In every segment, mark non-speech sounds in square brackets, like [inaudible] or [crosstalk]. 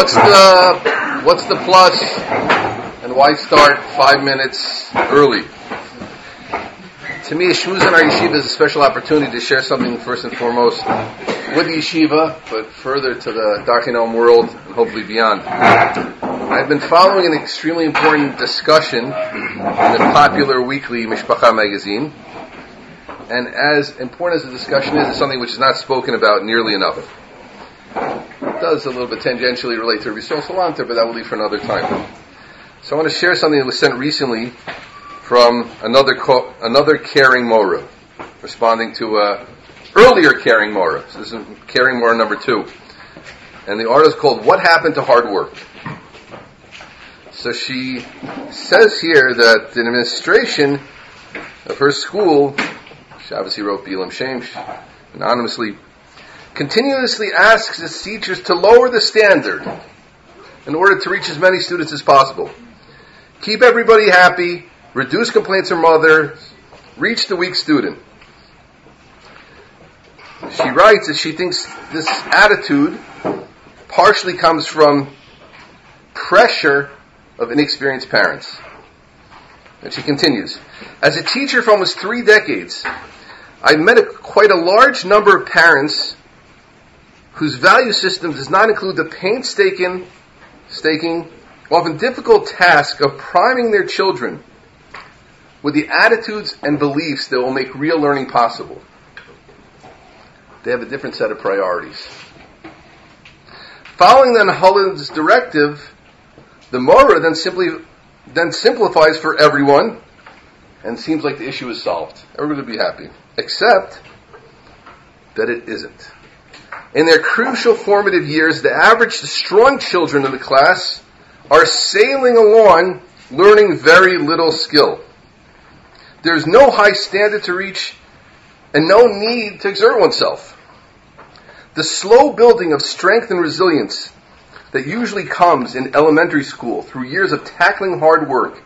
What's the what's the plus, and why start five minutes early? To me, Shmuz in our yeshiva is a special opportunity to share something first and foremost with the yeshiva, but further to the Darkei Noam world and hopefully beyond. I've been following an extremely important discussion in the popular weekly Mishpacha magazine, and as important as the discussion is, it's something which is not spoken about nearly enough. Does a little bit tangentially relate to Rishon Salanter, but that will leave for another time. So I want to share something that was sent recently from another co- another caring Mora, responding to a earlier caring Mora. So this is caring Mora number two. And the article is called What Happened to Hard Work? So she says here that the administration of her school she obviously wrote Bilam Shem anonymously, continuously asks its teachers to lower the standard in order to reach as many students as possible. Keep everybody happy, reduce complaints from others, reach the weak student. She writes that she thinks this attitude partially comes from pressure of inexperienced parents. And she continues, as a teacher for almost three decades, I've met a, quite a large number of parents whose value system does not include the painstaking, staking, often difficult task of priming their children with the attitudes and beliefs that will make real learning possible. They have a different set of priorities. Following then Holland's directive, the Mora then simply then simplifies for everyone and seems like the issue is solved. Everybody will be happy except that it isn't. In their crucial formative years, the average strong children in the class are sailing along learning very little skill. There's no high standard to reach and no need to exert oneself. The slow building of strength and resilience that usually comes in elementary school through years of tackling hard work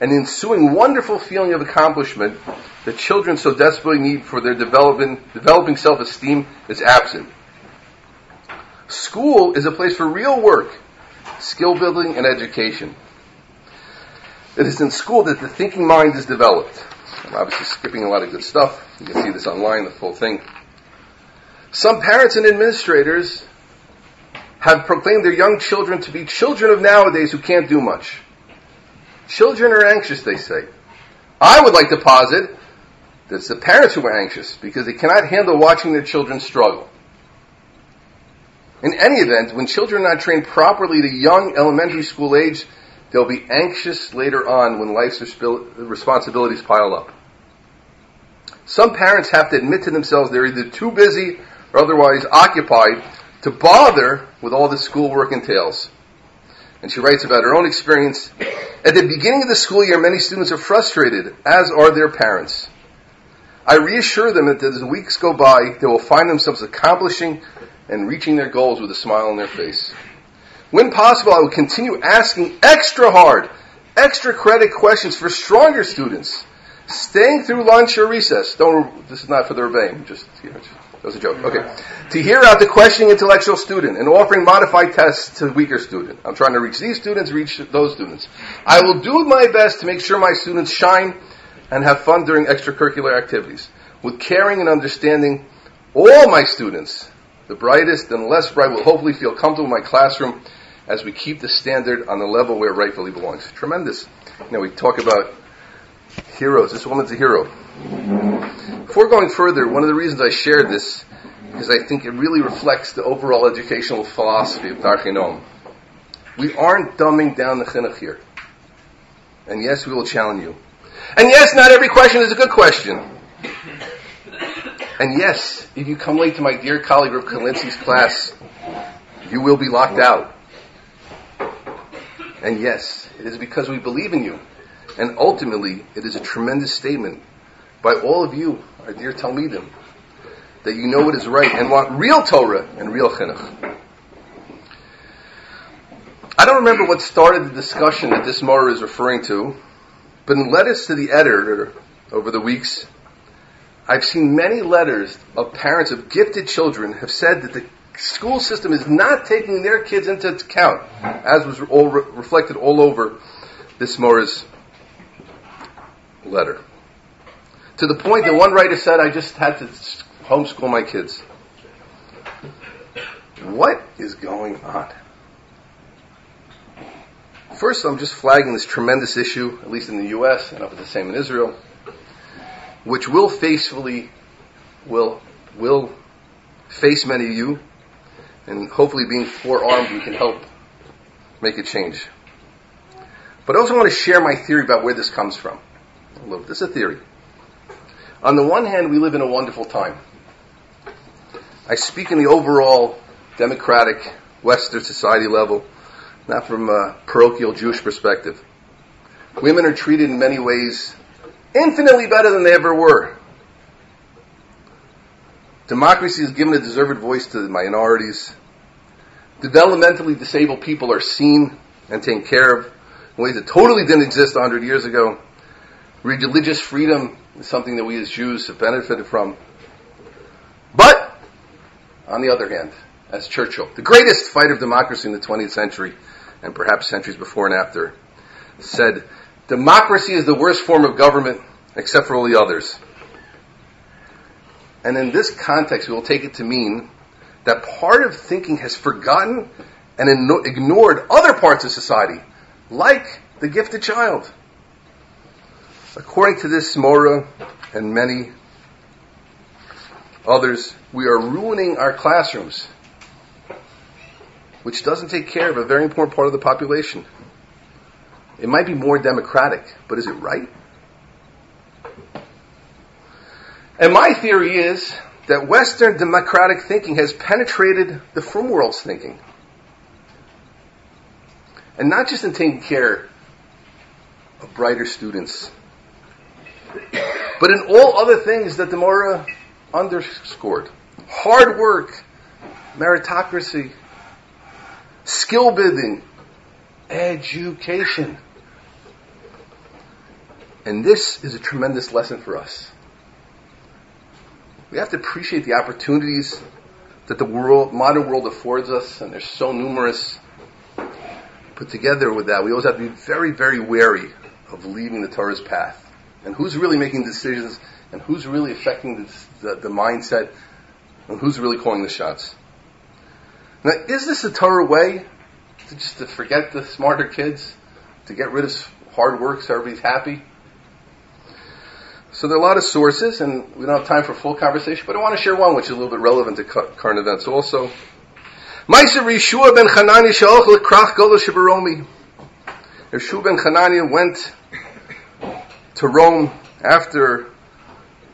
and the ensuing wonderful feeling of accomplishment that children so desperately need for their developing, developing self-esteem is absent. School is a place for real work, skill building, and education. It is in school that the thinking mind is developed. I'm obviously skipping a lot of good stuff. You can see this online, the full thing. Some parents and administrators have proclaimed their young children to be children of nowadays who can't do much. Children are anxious, they say. I would like to posit that it's the parents who are anxious because they cannot handle watching their children struggle. In any event, when children are not trained properly at young elementary school age, they'll be anxious later on when life's responsibilities pile up. Some parents have to admit to themselves they're either too busy or otherwise occupied to bother with all the schoolwork entails. And she writes about her own experience. At the beginning of the school year, many students are frustrated, as are their parents. I reassure them that as the weeks go by, they will find themselves accomplishing and reaching their goals with a smile on their face. When possible, I will continue asking extra hard, extra credit questions for stronger students, staying through lunch or recess. Don't, this is not for the rebellion, just, you know, that was a joke. Okay. To hear out the questioning intellectual student and offering modified tests to the weaker student. I'm trying to reach these students, reach those students. I will do my best to make sure my students shine and have fun during extracurricular activities. With caring and understanding, all my students, the brightest and less bright, will hopefully feel comfortable in my classroom as we keep the standard on the level where it rightfully belongs. Tremendous. Know, we talk about heroes. This woman's a hero. Before going further, one of the reasons I shared this is I think it really reflects the overall educational philosophy of Darkei Noam. We aren't dumbing down the chinuch here. And yes, we will challenge you. And yes, not every question is a good question. And yes, if you come late to my dear colleague Rav Kalinsky's class, you will be locked out. And yes, it is because we believe in you. And ultimately, it is a tremendous statement by all of you, our dear Talmidim, that you know what is right and want real Torah and real chinuch. I don't remember what started the discussion that this Mora is referring to, but in letters to the editor over the weeks, I've seen many letters of parents of gifted children have said that the school system is not taking their kids into account, as was all re- reflected all over this Mora's letter. To the point that one writer said, I just had to homeschool my kids. What is going on? First, I'm just flagging this tremendous issue, at least in the U.S. and up the same in Israel, which will faithfully will will face many of you, and hopefully, being forearmed, we can help make a change. But I also want to share my theory about where this comes from. Look, this is a theory. On the one hand, we live in a wonderful time. I speak in the overall democratic Western society level, not from a parochial Jewish perspective. Women are treated in many ways infinitely better than they ever were. Democracy has given a deserved voice to the minorities. Developmentally disabled people are seen and taken care of in ways that totally didn't exist 100 years ago. Religious freedom is something that we as Jews have benefited from. But, on the other hand, as Churchill, the greatest fighter of democracy in the 20th century, and perhaps centuries before and after, said, democracy is the worst form of government except for all the others. And in this context, we will take it to mean that part of thinking has forgotten and ignored other parts of society, like the gifted child. According to this Mora and many others, we are ruining our classrooms, which doesn't take care of a very important part of the population. It might be more democratic, but is it right? And my theory is that Western democratic thinking has penetrated the frum world's thinking. And not just in taking care of brighter students, but in all other things that the Mora underscored. Hard work, meritocracy, skill building, education. And this is a tremendous lesson for us. We have to appreciate the opportunities that the world, modern world affords us, and they're so numerous. Put together with that, we always have to be very, very wary of leaving the Torah's path. And who's really making decisions, and who's really affecting the, the, the mindset, and who's really calling the shots. Now, is this a Torah way to just to forget the smarter kids, to get rid of hard work so everybody's happy? So there are a lot of sources, and we don't have time for full conversation, but I want to share one which is a little bit relevant to current events also. Ma'aser Yeshua ben lekrach gola shebaromi. Yeshua ben Chanani went to Rome after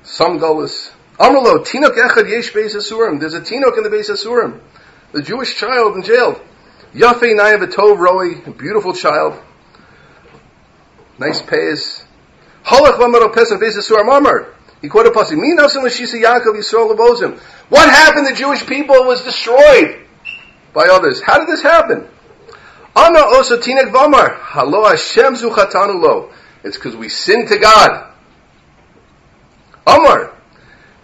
some golas. Amrlo, tinok echad yesh beis asurim. There's a tinok in the beis asurim. The Jewish child in jail. Yafei naya v'tov roi, beautiful child. Nice payas. Halach lamaro pesach beis asur mamar. He quoted pasuk. Mi nasim l'shisa Yaakov Yisrael lebozim. What happened? The Jewish people was destroyed by others. How did this happen? Ana osa tinek vamar. Halo Hashem zuchatanu lo. It's because we sinned to God. Amar.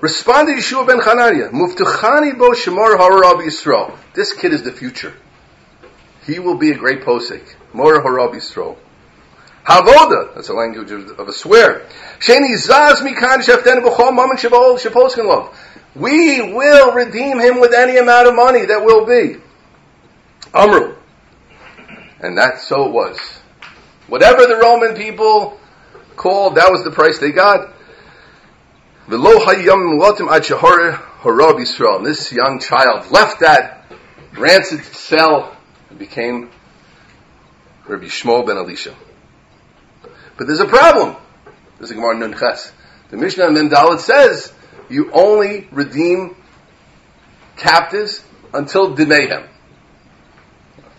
Responded Yeshua ben Chanania. Muftuchani bo shemor harab Yisrael. This kid is the future. He will be a great posik. Mor harab Yisrael. Havoda, that's a language of, of a swear. Sheni zaz mikan b'chol. We will redeem him with any amount of money that will be. Amru. And that so it was. Whatever the Roman people called, that was the price they got. And this young child left that rancid cell and became Rabbi Yishmael ben Elisha. But there's a problem. There's a Gemara Nunches. The Mishnah Mendalit says you only redeem captives until Dimehem.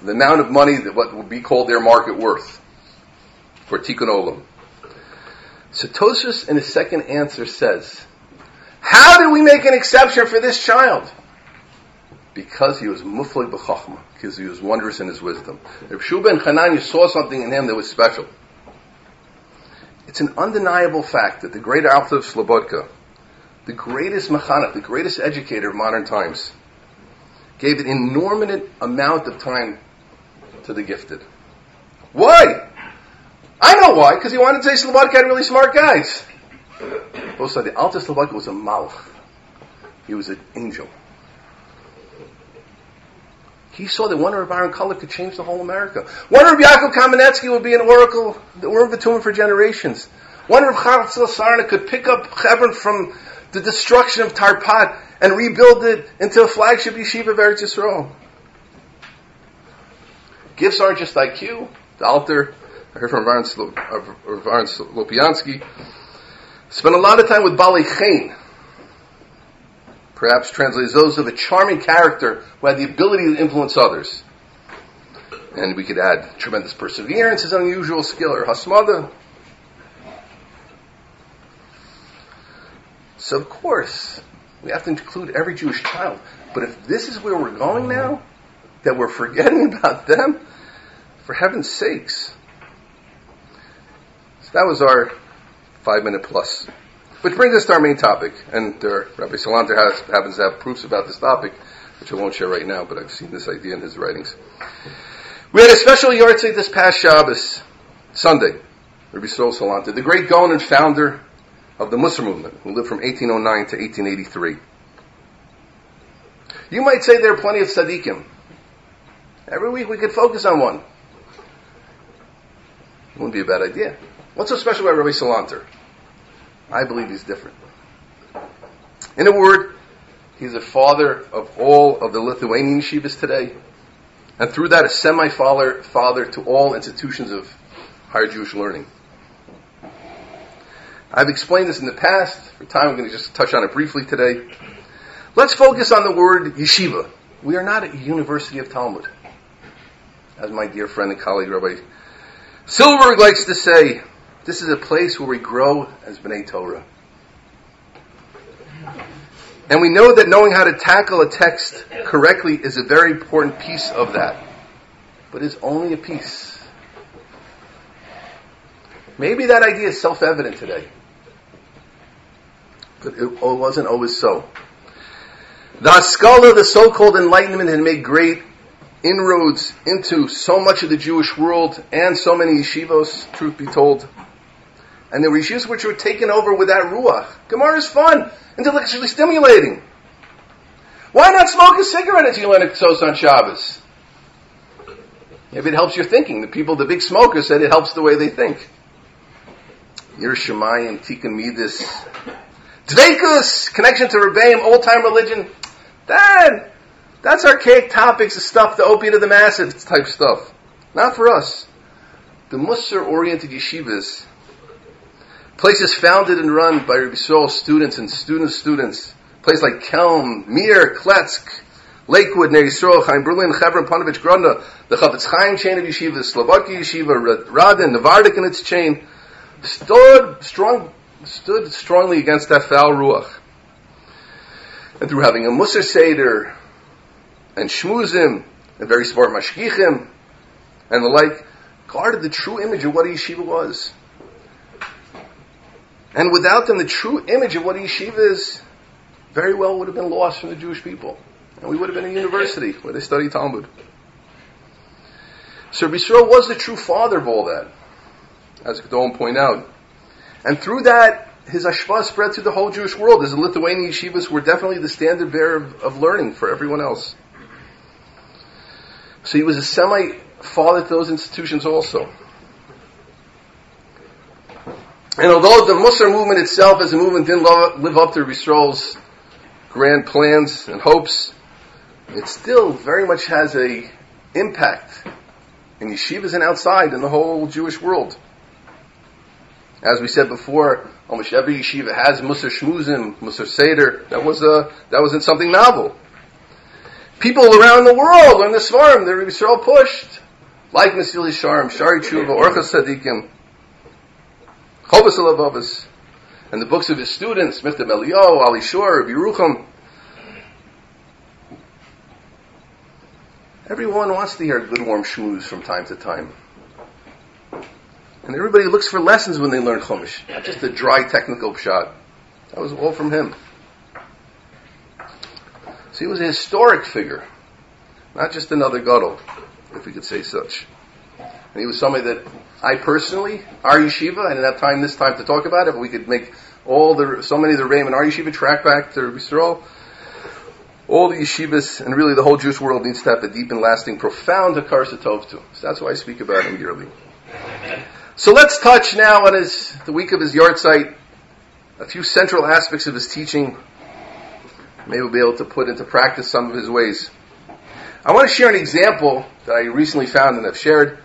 The amount of money that what would be called their market worth for Tikkun Olam. So Tosfos in his second answer says, how did we make an exception for this child? Because he was muflig b'chachma, because he was wondrous in his wisdom. If and Hanani saw something in him that was special. It's an undeniable fact that the great Alta of Slobodka, the greatest mechanech, the greatest educator of modern times, gave an inordinate amount of time to the gifted. Why? I know why, because he wanted to say Slobodka had really smart guys. Also, the Alta Slobodka was a malach. He was an angel. He saw that one of Baron Kala could change the whole America. One of Yaakov Kamenetsky would be an oracle, the Urim for generations. One of Chatzkel Sarna could pick up Hebron from the destruction of Tarpat and rebuild it into a flagship yeshiva of Eretz Yisrael. Gifts aren't just IQ. The Alter, I heard from Varn uh, Lopiansky, spent a lot of time with baalei chein. Perhaps translates those of a charming character who had the ability to influence others. And we could add tremendous perseverance, his unusual skill, or hasmada. So of course, we have to include every Jewish child. But if this is where we're going now, that we're forgetting [laughs] about them, for heaven's sakes. So that was our five minute plus. Which brings us to our main topic. And uh, Rabbi Salanter has, happens to have proofs about this topic, which I won't share right now, but I've seen this idea in his writings. We had a special yahrzeit this past Shabbos, Sunday. Rabbi Sol Salanter, the great Gaon and founder of the Musar movement, who lived from 1809 to 1883. You might say there are plenty of tzaddikim. Every week we could focus on one. It wouldn't be a bad idea. What's so special about Rabbi Salanter? I believe he's different. In a word, he's a father of all of the Lithuanian yeshivas today, and through that, a semi-father father to all institutions of higher Jewish learning. I've explained this in the past. For time, I'm going to just touch on it briefly today. Let's focus on the word yeshiva. We are not a university of Talmud. As my dear friend and colleague Rabbi Silberg likes to say, this is a place where we grow as B'nai Torah. And we know that knowing how to tackle a text correctly is a very important piece of that. But it's only a piece. Maybe that idea is self-evident today. But it oh, wasn't always so. The Haskalah, the so-called Enlightenment, had made great inroads into so much of the Jewish world and so many yeshivos, truth be told. And were yeshivas which were taken over with that ruach. Gemara is fun, intellectually stimulating. Why not smoke a cigarette until you learn a ksos on Shabbos? If it helps your thinking. The people, the big smokers said it helps the way they think. Your Yerushalayim, Tikkun Midas, Dveikus, connection to Rebbeim, old time religion. Dad, that's archaic topics, the stuff, the opiate of the masses type stuff. Not for us. The Musar oriented yeshivas Places founded and run by Rabbi Yisrael students and students' students. Places like Kelm, Mir, Kletsk, Lakewood, Ner Yisrael, Chaim Berlin, Chevron, Ponevezh, Grodno, the Chafetz Chaim chain of yeshivas, Slobodka yeshiva, Radin, Navardik and its chain, stood strong, stood strongly against that foul ruach. And through having a Musar Seder, and Shmuzim, and very smart Mashgichim, and the like, guarded the true image of what a yeshiva was. And without them, the true image of what yeshiva is very well would have been lost from the Jewish people. And we would have been a university where they study Talmud. So Yisrael was the true father of all that, as Gedon point out. And through that, his ashva spread through the whole Jewish world, as the Lithuanian yeshivas were definitely the standard bearer of, of learning for everyone else. So he was a semi-father to those institutions also. And although the Musar movement itself as a movement didn't live up to Yisrael's grand plans and hopes, it still very much has a impact in yeshivas and outside in the whole Jewish world. As we said before, almost every yeshiva has Musar Shmuzim, Musar Seder. That was a, that wasn't something novel. People around the world learn the Sfarim, the Yisrael pushed. Like Mesillas Yesharim, Shaarei Teshuva, Orchos Tzaddikim, Chovos Halevavos, and the books of his students, Michtav MeEliyahu, Alei Shur, Yerucham. Everyone wants to hear good warm shmooze from time to time. And everybody looks for lessons when they learn Chumash, not just a dry technical shot. That was all from him. So he was a historic figure. not just another gadol, if we could say such. And he was somebody that I personally, our yeshiva, I didn't have time this time to talk about it, but we could make all the, so many of the in our yeshiva track back to Yisrael. All the yeshivas and really the whole Jewish world needs to have a deep and lasting, profound Hakaras Hatov to. So that's why I speak about him yearly. So let's touch now on his, the week of his yahrzeit, a few central aspects of his teaching. Maybe we'll be able to put into practice some of his ways. I want to share an example that I recently found and have shared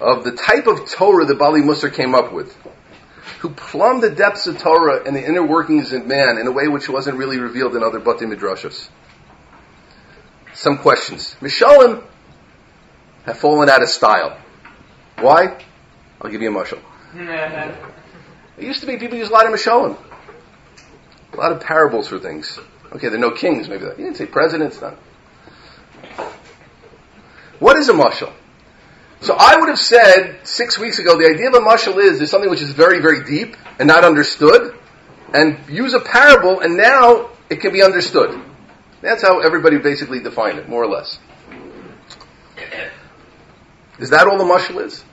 of the type of Torah that Baalei Musar came up with, who plumbed the depths of Torah and the inner workings of man in a way which wasn't really revealed in other Batei Midrashos. Some questions. Mishalim have fallen out of style. Why? I'll give you a mushal. [laughs] it used to be people use a lot of Mishalim. A lot of parables for things. Okay, there are no kings, maybe that. You didn't say presidents, none. What is a mushal? So I would have said six weeks ago, the idea of a mushal is there's something which is very, very deep and not understood, and use a parable, and now it can be understood. That's how everybody basically defined it, more or less. Is that all the mushal is?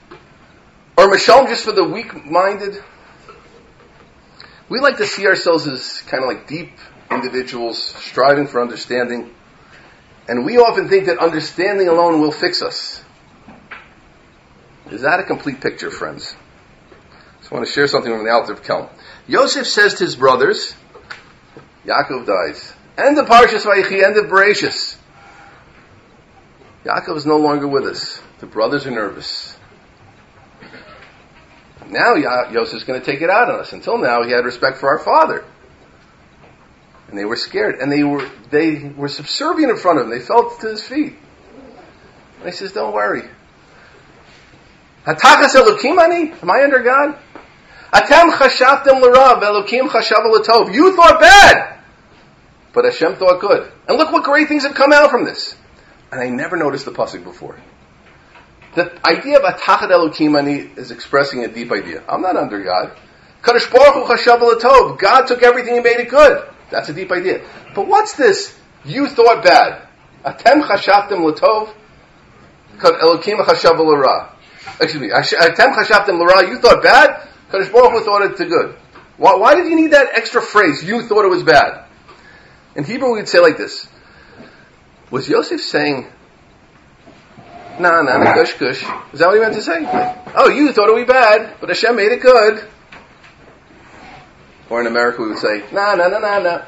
Or mashal just for the weak-minded? We like to see ourselves as kind of like deep individuals, striving for understanding. And we often think that understanding alone will fix us. Is that a complete picture, friends? So I want to share something from the Alter of Kelm. Yosef says to his brothers, Yaakov dies. End of Parshas Vayechi, end of Bereshis. Yaakov is no longer with us. The brothers are nervous. Now Yosef is going to take it out on us. Until now, he had respect for our father. And they were scared. And they were, they were subservient in front of him. They fell to his feet. And he says, don't worry. Hatachas Elokim ani? Am I under God? Atem chashavtem l'rav, Elokim chashav l'tov. You thought bad, but Hashem thought good. And look what great things have come out from this. And I never noticed the pasuk before. The idea of Atachat Elokim ani is expressing a deep idea. I'm not under God. Kadosh Baruch Hu chashav l'tov. God took everything and made it good. That's a deep idea. But what's this? You thought bad. Atem chashavtem l'tov. Elokim chashav l'ra excuse me, Atem chashaftem l'ra, you thought bad, Kadosh Baruch Hu thought it to good. Why, why did you need that extra phrase, you thought it was bad? In Hebrew we'd say like this, was Yosef saying, nah, nah, nah, gush, gush. Is that what he meant to say? Oh, you thought it would be bad, but Hashem made it good. Or in America we would say, nah, nah, nah, nah, nah.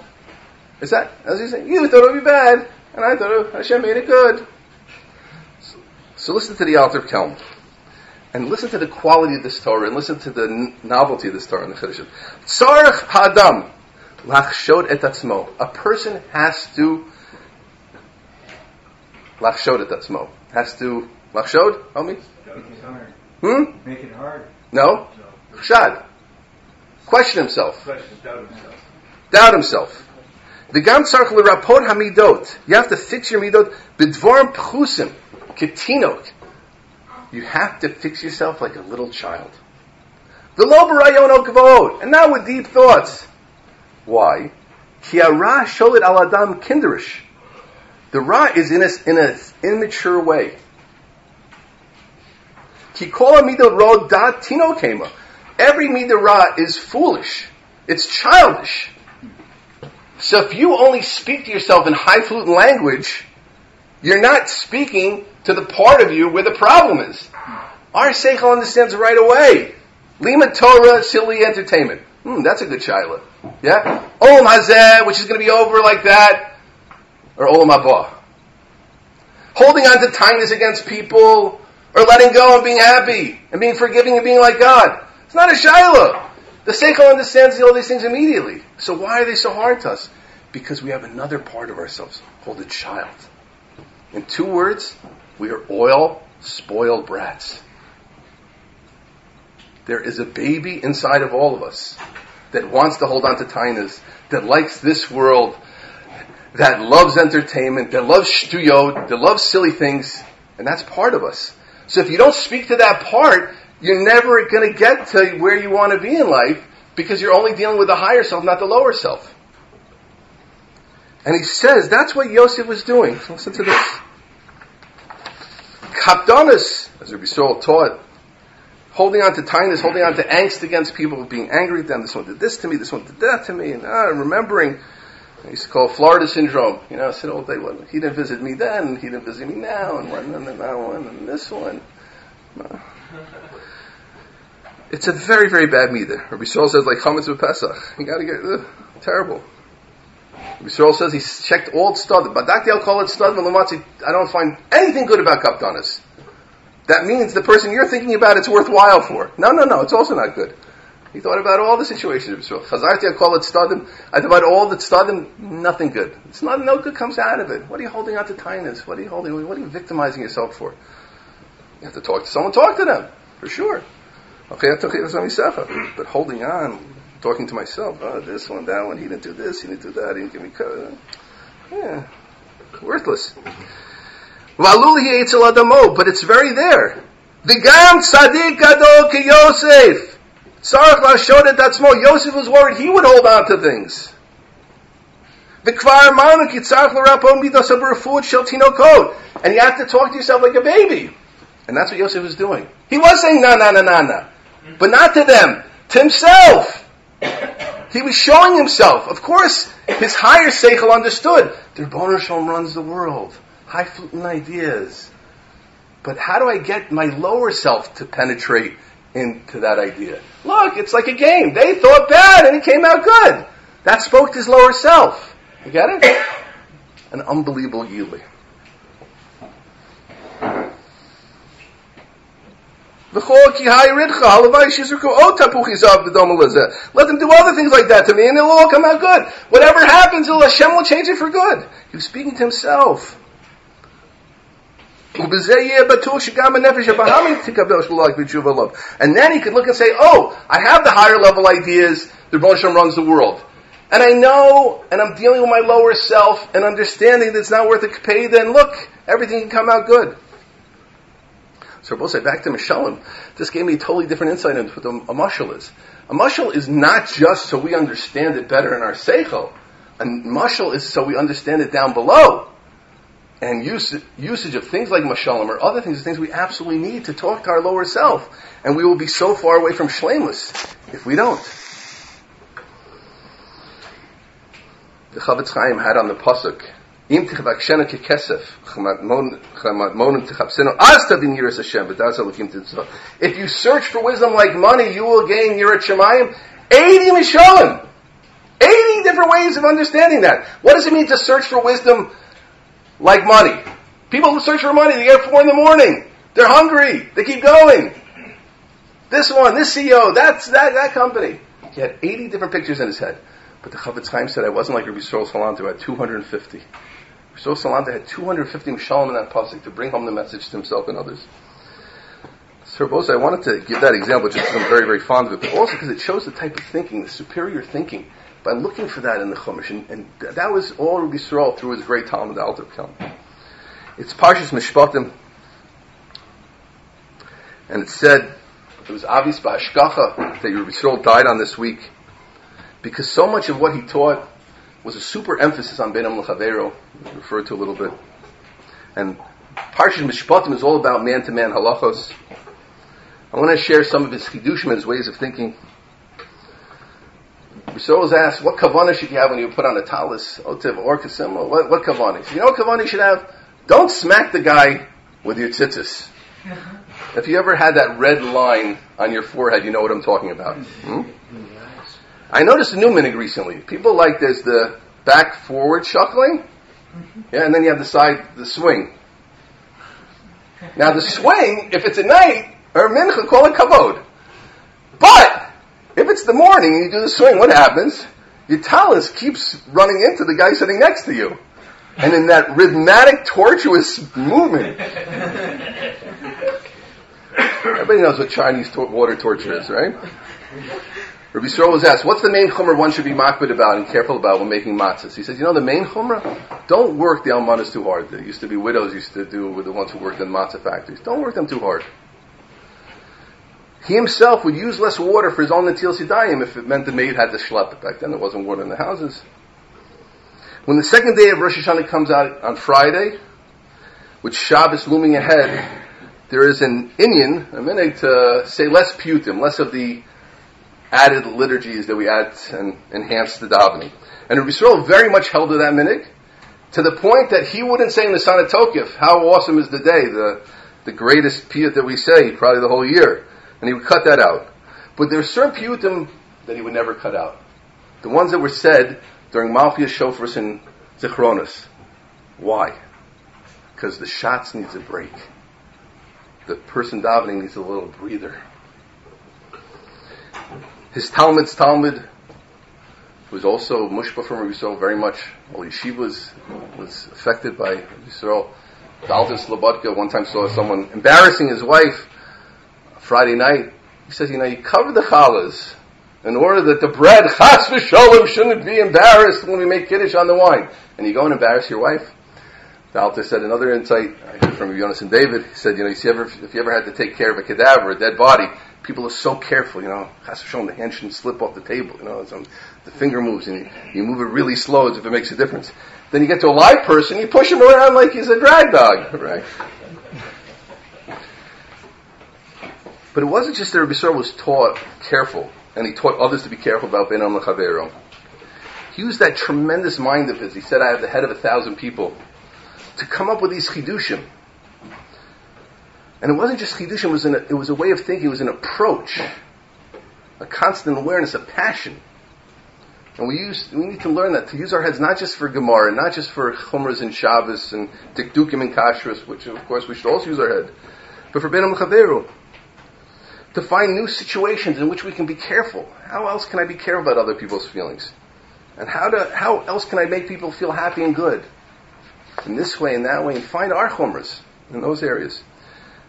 Is that, as you say, you thought it would be bad, and I thought Hashem made it good. So, listen to the Alter of Kelm and listen to the quality of this Torah and listen to the novelty of this Torah in the Chiddushim. Tzarech hadam lachshod et atzmo. A person has to lachshod et atzmo. Has to lachshod. Help me. Hmm. Make it hard. No. Chshad. Question himself. Question, doubt himself. Doubt himself. The gam tzarech hamidot. You have to fix your midot b'dvorim pchusim ketinok you have to fix yourself like a little child. And now with deep thoughts. Why? Ki ara sholit al adam kinderish. The ra is in a, in an immature way. Ki kol midot ro dat tino kema. Every midah ra is foolish. It's childish. So if you only speak to yourself in high fluent language, you're not speaking to the part of you where the problem is. Our Seichel understands right away. Lima Torah, silly entertainment. Hmm, that's a good shiloh. Yeah? Olam Hazeh, which is going to be over like that. Or Olam Haba. Holding on to kindness against people, or letting go and being happy, and being forgiving and being like God. It's not a shiloh. The Seichel understands all these things immediately. So why are they so hard to us? Because we have another part of ourselves called a child. In two words, we are oil spoiled brats. There is a baby inside of all of us that wants to hold on to tainas, that likes this world, that loves entertainment, that loves shtuyot, that loves silly things, and that's part of us. So if you don't speak to that part, you're never going to get to where you want to be in life because you're only dealing with the higher self, not the lower self. And he says that's what Yosef was doing. Listen to this. Kapdonis, as Rabbi Yisrael taught, holding on to tightness, holding on to angst against people, being angry at them. This one did this to me, this one did that to me, and uh, remembering. I used to call it Florida syndrome. You know, I said all day, well, he didn't visit me then, he didn't visit me now, and one, and that one, and this one. It's a very, very bad meter. Rabbi Yisrael says, like chametz with Pesach. You gotta get, uh, terrible. Yisrael says he checked all stud. I'll call it stud, I don't find anything good about kaptanis. That means the person you're thinking about it's worthwhile for. No, no, no, it's also not good. He thought about all the situations of Israel. Chazarti, call it stadim. I thought about all the stadim, nothing good. It's not, no good comes out of it. What are you holding on to kindness? What are you holding, what are you victimizing yourself for? You have to talk to someone, talk to them, for sure. Okay, But holding on, talking to myself, oh, this one, that one, he didn't do this, he didn't do that, he didn't give me code. Yeah, worthless. But it's very there. V'gam tzadik gadol ke Yosef. Sarach that small. Yosef was worried he would hold on to things. V'kvar manu kitzarach l'rapon midas abrafut shel tinokot. And you have to talk to yourself like a baby. And that's what Yosef was doing. He was saying na na na na na. But not to them. To himself. [coughs] He was showing himself. Of course, his higher seichel understood. The Rebbeinu runs the world. Highfalutin ideas. But how do I get my lower self to penetrate into that idea? Look, it's like a game. They thought bad and it came out good. That spoke to his lower self. You get it? [coughs] An unbelievable yili. Let them do other things like that to me and it'll all come out good. Whatever happens, Hashem will change it for good. He was speaking to himself. And then he could look and say, oh, I have the higher level ideas, the Rebbe runs the world. And I know, and I'm dealing with my lower self and understanding that it's not worth a pay, then look, everything can come out good. So Rabbi said, back to Mishalim, this gave me a totally different insight into what a, mushal is. A mushal is not just so we understand it better in our seichel. A mushal is so we understand it down below. And use, usage of things like mashalim or other things, things we absolutely need to talk to our lower self. And we will be so far away from shlemus if we don't. The Chofetz Chaim had on the pasuk, אם ככסף, תחפשנו, אז תבין ירס השם, ודאז If you search for wisdom like money, you will gain יראת שמיים 80 משולים. 80 different ways of understanding that. What does it mean to search for wisdom like money? People who search for money, they get four in the morning. They're hungry. They keep going. This one, this CEO, that's that, that company. He had 80 different pictures in his head. But the Chofetz Chaim said, I wasn't like Rabbi Yisrael Salanter, I had 250. So Salanta had 250 mishalim in that pasuk to bring home the message to himself and others. Sir I wanted to give that example just because I'm very, very fond of it, but also because it shows the type of thinking, the superior thinking. By looking for that in the Chumash, and, and that was all Rabbi Yisrael through his great Talmud Alter Kelm. It's Parshas Mishpatim, and it said it was obvious by hashgacha that Rabbi Yisrael died on this week because so much of what he taught was a super emphasis on Benam L'Chavero, referred to a little bit. And Parshat Mishpatim is all about man-to-man halachos. I want to share some of his chidushim, his ways of thinking. So was asked, what kavanah should you have when you put on a talis, otiv, or kasimla? What, what kavanah? You know what kavanah you should have? Don't smack the guy with your tzitzis. [laughs] If you ever had that red line on your forehead, you know what I'm talking about. Hmm? I noticed a new minhag recently. People like there's the back forward shuckling, mm-hmm. yeah, and then you have the side, the swing. Now the swing, if it's at night, or mincha, call it kavod. But, if it's the morning and you do the swing, what happens? Your talus keeps running into the guy sitting next to you. And in that rhythmic, tortuous movement. [laughs] Everybody knows what Chinese to- water torture is, right? [laughs] Rabbi Yisrael was asked, what's the main chumrah one should be makpid about and careful about when making matzahs? He says, you know, the main chumrah, don't work the almanas too hard. There used to be widows used to do with the ones who worked in matzah factories. Don't work them too hard. He himself would use less water for his own netilas yadayim if it meant the maid had to schlep it. Back then there wasn't water in the houses. When the second day of Rosh Hashanah comes out on Friday, with Shabbos looming ahead, there is an Indian, a minute to say less putim, less of the added liturgies that we add and enhance the davening. And Rabbi Yisrael very much held to that minute, to the point that he wouldn't say in the Son Tokif, how awesome is the day, the, the greatest piyut that we say, probably the whole year. And he would cut that out. But there are certain piyutim that he would never cut out. The ones that were said during Malchia Shofars and Zichronos. Why? Because the shatz needs a break. The person davening needs a little breather. His Talmud's Talmud was also mushba from Yisrael very much. All yeshivas was affected by Yisrael. Dalton Slobodka one time saw someone embarrassing his wife Friday night. He says, you know, you cover the challahs in order that the bread, chas v'sholem, shouldn't be embarrassed when we make kiddush on the wine. And you go and embarrass your wife? The Alter said another insight I heard from Jonas and David. He said, you know, you ever, if you ever had to take care of a cadaver, a dead body, people are so careful, you know, chas v'sholem, the hand shouldn't slip off the table, you know, some, um, the finger moves and you, you move it really slow as if it makes a difference. Then you get to a live person, you push him around like he's a drag dog, right? But it wasn't just that Rabbi Yisrael was taught careful and he taught others to be careful about Ben Am He used that tremendous mind of his. He said, I have the head of a thousand people to come up with these chidushim. And it wasn't just chidushim, it was, an, it was a way of thinking, it was an approach, a constant awareness, a passion. And we use, we need to learn that, to use our heads not just for Gemara, not just for Chumras and Shabbos and Dikdukim and Kashrus, which of course we should also use our head, but for Ben Chaveru to find new situations in which we can be careful. How else can I be careful about other people's feelings? And how to, how else can I make people feel happy and good? In this way and that way, and find our chumras in those areas.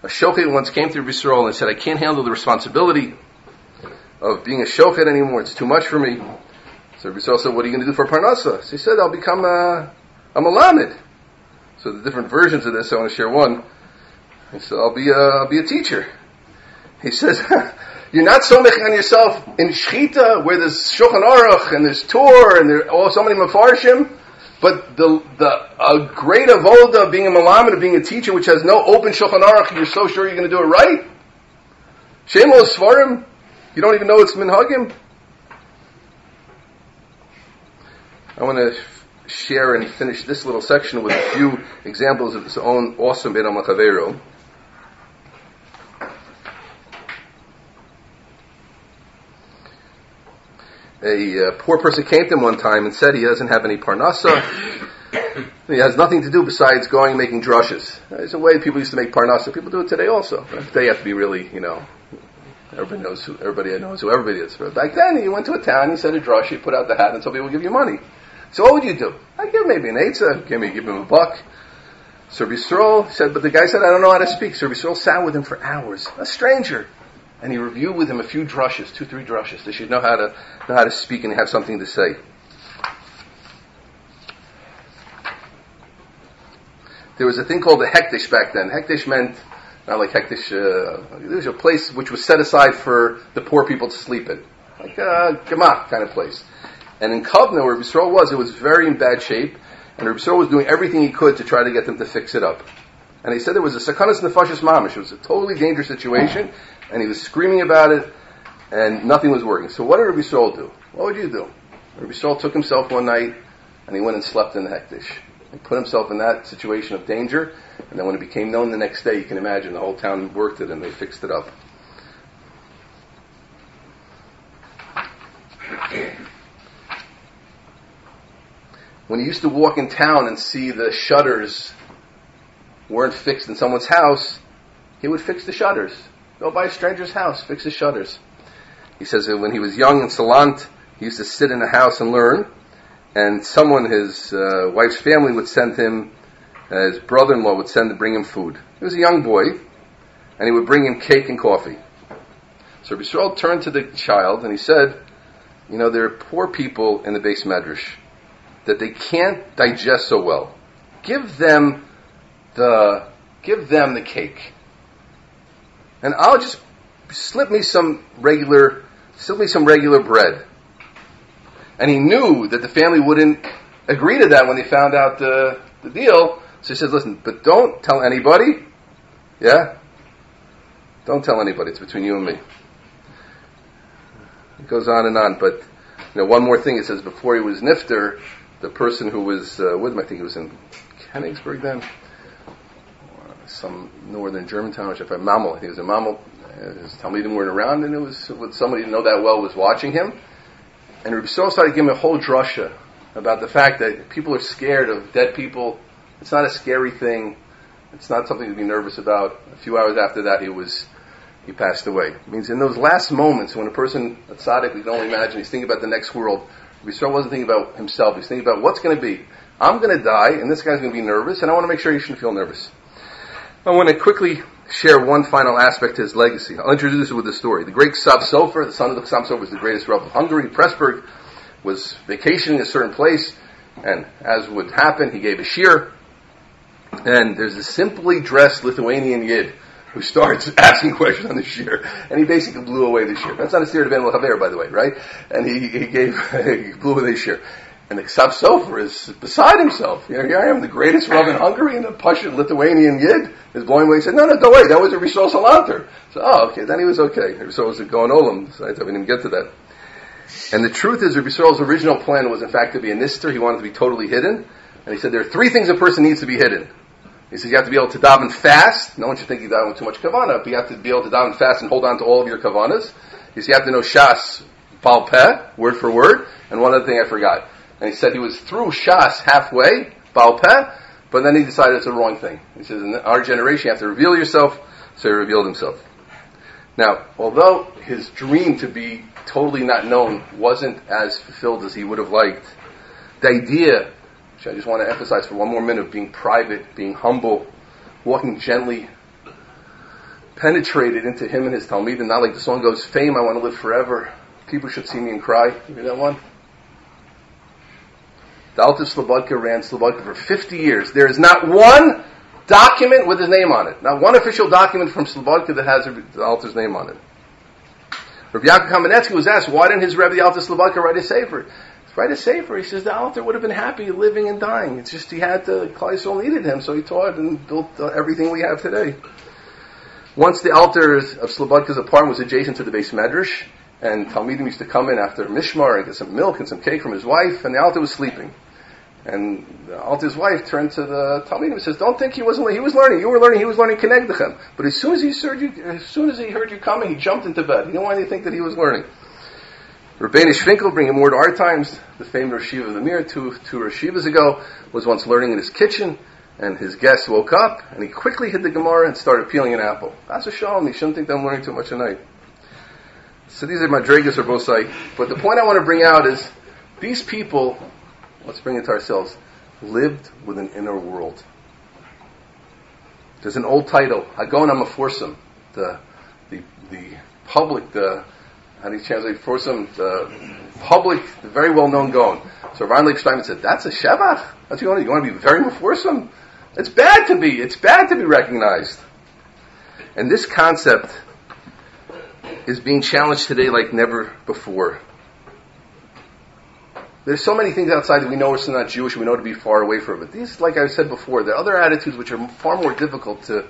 A shochet once came through Yisrael and said, I can't handle the responsibility of being a shochet anymore. It's too much for me. So Yisrael said, what are you going to do for Parnasa? So he said, I'll become a, a Malamed. So the different versions of this, I want to share one. He said, I'll be a, I'll be a teacher. He says, [laughs] you're not so making on yourself in Shechita, where there's Shulchan Aruch, and there's Tor and there's all oh, so many Mefarshim, but the, the, a great avoda of being a Malamed, of being a teacher, which has no open Shulchan Aruch, you're so sure you're going to do it right? Shemo Svarim, you don't even know it's Minhagim? I want to share and finish this little section with a few examples of his own awesome Ben Amakavero. A uh, poor person came to him one time and said he doesn't have any parnasa. he has nothing to do besides going and making drushes. There's a way people used to make parnasa. People do it today also. They have to be really, you know, everybody knows who everybody knows who everybody is. But back then, you went to a town, you said a drush, you put out the hat, and told people give you money. So what would you do? I give maybe an eitzah, give me give him a buck. Sir Bisrol said, but the guy said, I don't know how to speak. Sir Bisrol sat with him for hours. A stranger and he reviewed with him a few drushes, two, three drushes. They should know how to know how to speak and have something to say. There was a thing called the hekdesh back then. Hekdesh meant not like hekdesh. Uh, there was a place which was set aside for the poor people to sleep in, like a gemach kind of place. And in Kovna, where Yisrael was, it was very in bad shape, and Yisrael was doing everything he could to try to get them to fix it up. And he said there was a sakanas nefashis mamish. It was a totally dangerous situation, and he was screaming about it, and nothing was working. So what did Rabbi Saul do? What would you do? Rabbi Saul took himself one night, and he went and slept in the hekdesh. He put himself in that situation of danger, and then when it became known the next day, you can imagine the whole town worked it and they fixed it up. When he used to walk in town and see the shutters weren't fixed in someone's house, he would fix the shutters. Go by a stranger's house, fix his shutters. He says that when he was young in Salant, he used to sit in the house and learn, and someone, his uh, wife's family, would send him, uh, his brother-in-law would send to bring him food. He was a young boy, and he would bring him cake and coffee. So Yisrael turned to the child and he said, you know, there are poor people in the beis medrash that they can't digest so well. Give them the, give them the cake and I'll just slip me some regular, slip me some regular bread. And he knew that the family wouldn't agree to that when they found out the, the deal, So he says, listen, but don't tell anybody. Yeah? Don't tell anybody. It's between you and me. It goes on and on, but you know, one more thing. It says before he was nifter, the person who was uh, with him, I think he was in Königsberg then, some northern German town, which I Memel, he was in Memel. His Talmidim weren't around, and it was with somebody didn't know that well was watching him. And Rabbi Yisrael started giving a whole drasha about the fact that people are scared of dead people. It's not a scary thing. It's not something to be nervous about. A few hours after that, he was he passed away. It means in those last moments when a person, a tzaddik, we can only imagine, he's thinking about the next world. Yisrael wasn't thinking about himself. He's thinking about what's going to be. I'm going to die, and this guy's going to be nervous, and I want to make sure you shouldn't feel nervous. I want to quickly share one final aspect to his legacy. I'll introduce it with a story. The great Ksav Sofer, the son of the Sofer, was the greatest Rav of Hungary, Pressburg, was vacationing in a certain place, and as would happen, he gave a shiur, and there's a simply dressed Lithuanian yid who starts [laughs] asking questions on the shiur, and he basically blew away the shiur. That's not a shiur to Ben Haver, by the way, right? And he, he gave, [laughs] he blew away the shiur. And the Ksav Sofer is beside himself. You know, here I am, the greatest Rav in Hungary, and the Pashut Lithuanian Yid is blowing away. He said, no, no, don't worry, that was a Rishon Salanter. So, oh, okay, then he was okay. Rishon was a Gaon Olam, so I didn't even get to that. And the truth is, Rabbi original plan was in fact to be a nister. He wanted to be totally hidden. And he said there are three things a person needs to be hidden. He says you have to be able to daven fast. No one should think you daven with too much kavana, but you have to be able to daven fast and hold on to all of your kavanas. He says you have to know shas baal peh, word for word. And one other thing I forgot. And he said he was through Shas halfway, Baal Peh, but then he decided it's the wrong thing. He says, in our generation, you have to reveal yourself, so he revealed himself. Now, although his dream to be totally not known wasn't as fulfilled as he would have liked, the idea, which I just want to emphasize for one more minute, of being private, being humble, walking gently, penetrated into him and his Talmud, and not like the song goes, fame, I want to live forever. People should see me and cry. You hear that one? The Alter Slobodka ran Slobodka for 50 years. There is not one document with his name on it. Not one official document from Slobodka that has the Alter's name on it. Rabbi Yaakov Kamenetsky was asked, why didn't his Rebbe, the Alter Slobodka, write a sefer? Write a sefer. He says the Alter would have been happy living and dying. It's just he had to, Kleisel needed him, so he taught and built uh, everything we have today. Once the Alter of Slobodka's apartment was adjacent to the beis medrash, and Talmidim used to come in after Mishmar and get some milk and some cake from his wife, and the Alter was sleeping. And the Alter's wife turned to the Talmidim and says, "Don't think he wasn't. He was learning. You were learning. He was learning Kenegdechem. But as soon as he heard you, as soon as he heard you coming, he jumped into bed. He didn't want to think that he was learning." Rabbeinu Finkel, bringing more to our times, the famed Rosh of the Mir, two two Roshivas ago, was once learning in his kitchen, and his guest woke up, and he quickly hid the Gemara and started peeling an apple. That's a shalom. You shouldn't think that I'm learning too much at night. So these are madrigas or bosai. But the point I want to bring out is these people, let's bring it to ourselves, lived with an inner world. There's an old title, Hagon Amaforsum, the, the, the public, the, how do you translate Forsum? The public, the very well known Gaon. So Ron Leib said, that's a Shevach? That's you want to, you want to be very Meforsum? It's bad to be, it's bad to be recognized. And this concept is being challenged today like never before. There's so many things outside that we know are still not Jewish, we know to be far away from But These, like I said before, there are other attitudes which are far more difficult to,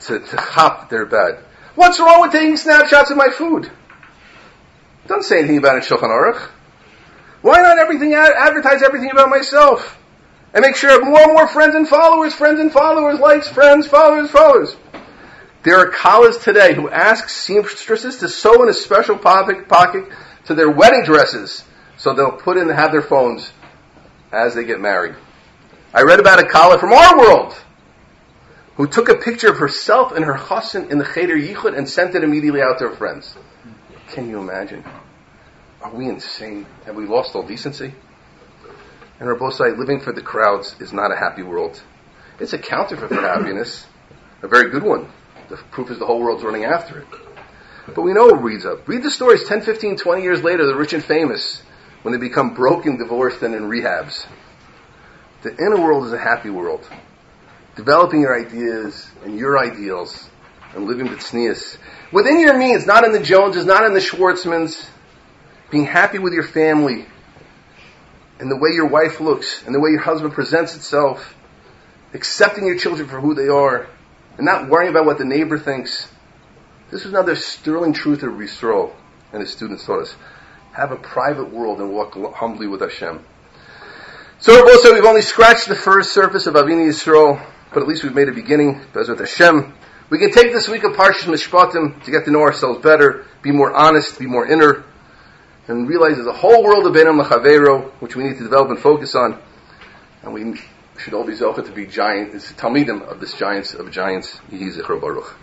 to, to hop, they're bad. What's wrong with taking snapshots of my food? Don't say anything about it Shulchan Aruch. Why not everything, advertise everything about myself? And make sure I have more and more friends and followers, friends and followers, likes, friends, followers, followers. There are kallahs today who ask seamstresses to sew in a special pocket, to their wedding dresses so they'll put in and have their phones as they get married. I read about a kallah from our world who took a picture of herself and her chassan in the Cheder Yichud and sent it immediately out to her friends. Can you imagine? Are we insane? Have we lost all decency? And Rabosai, living for the crowds is not a happy world. It's a counterfeit for happiness, a very good one. The proof is the whole world's running after it. But we know it reads up. Read the stories 10, 15, 20 years later, the rich and famous, when they become broken, divorced, and in rehabs. The inner world is a happy world. Developing your ideas and your ideals and living with tznius. Within your means, not in the Joneses, not in the Schwartzmans. Being happy with your family and the way your wife looks and the way your husband presents itself accepting your children for who they are, and not worrying about what the neighbor thinks. This is another sterling truth of Yisrael and his students taught us. Have a private world and walk humbly with Hashem. So also we've only scratched the first surface of Avinu Yisrael, but at least we've made a beginning. Bezrat Hashem. We can take this week of Parshas Mishpatim to get to know ourselves better, be more honest, be more inner, and realize there's a whole world of Benam Lachavero, which we need to develop and focus on. And we should all be Zocha to be giant, Talmidim of this giants of giants. Zichro Baruch.